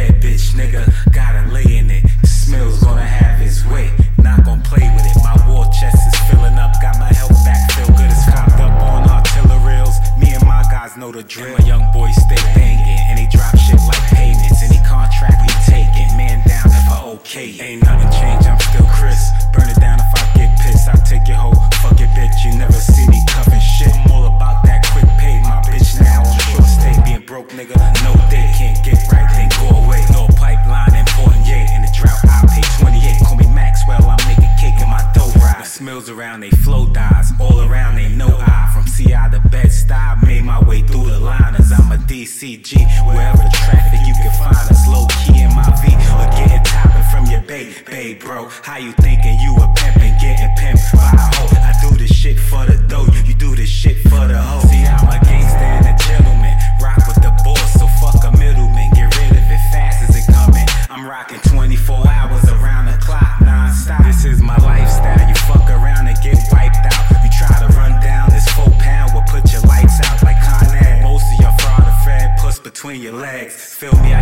bad bitch, nigga. Gotta lay in it. Smillz gonna have his way. Not gonna play with it. My war chest is filling up. Got my health back, feel good. It's copped up on artillery rails. Me and my guys know the drill. And my young boy around, they flow dies. All around, they know I. From CI to Bed-Stuy, made my way through the liners. I'm a DCG, wherever traffic you can find us. Low key in my V, or getting topping from your babe. Babe, bro, how you thinking you a pimp between your legs. Feel me?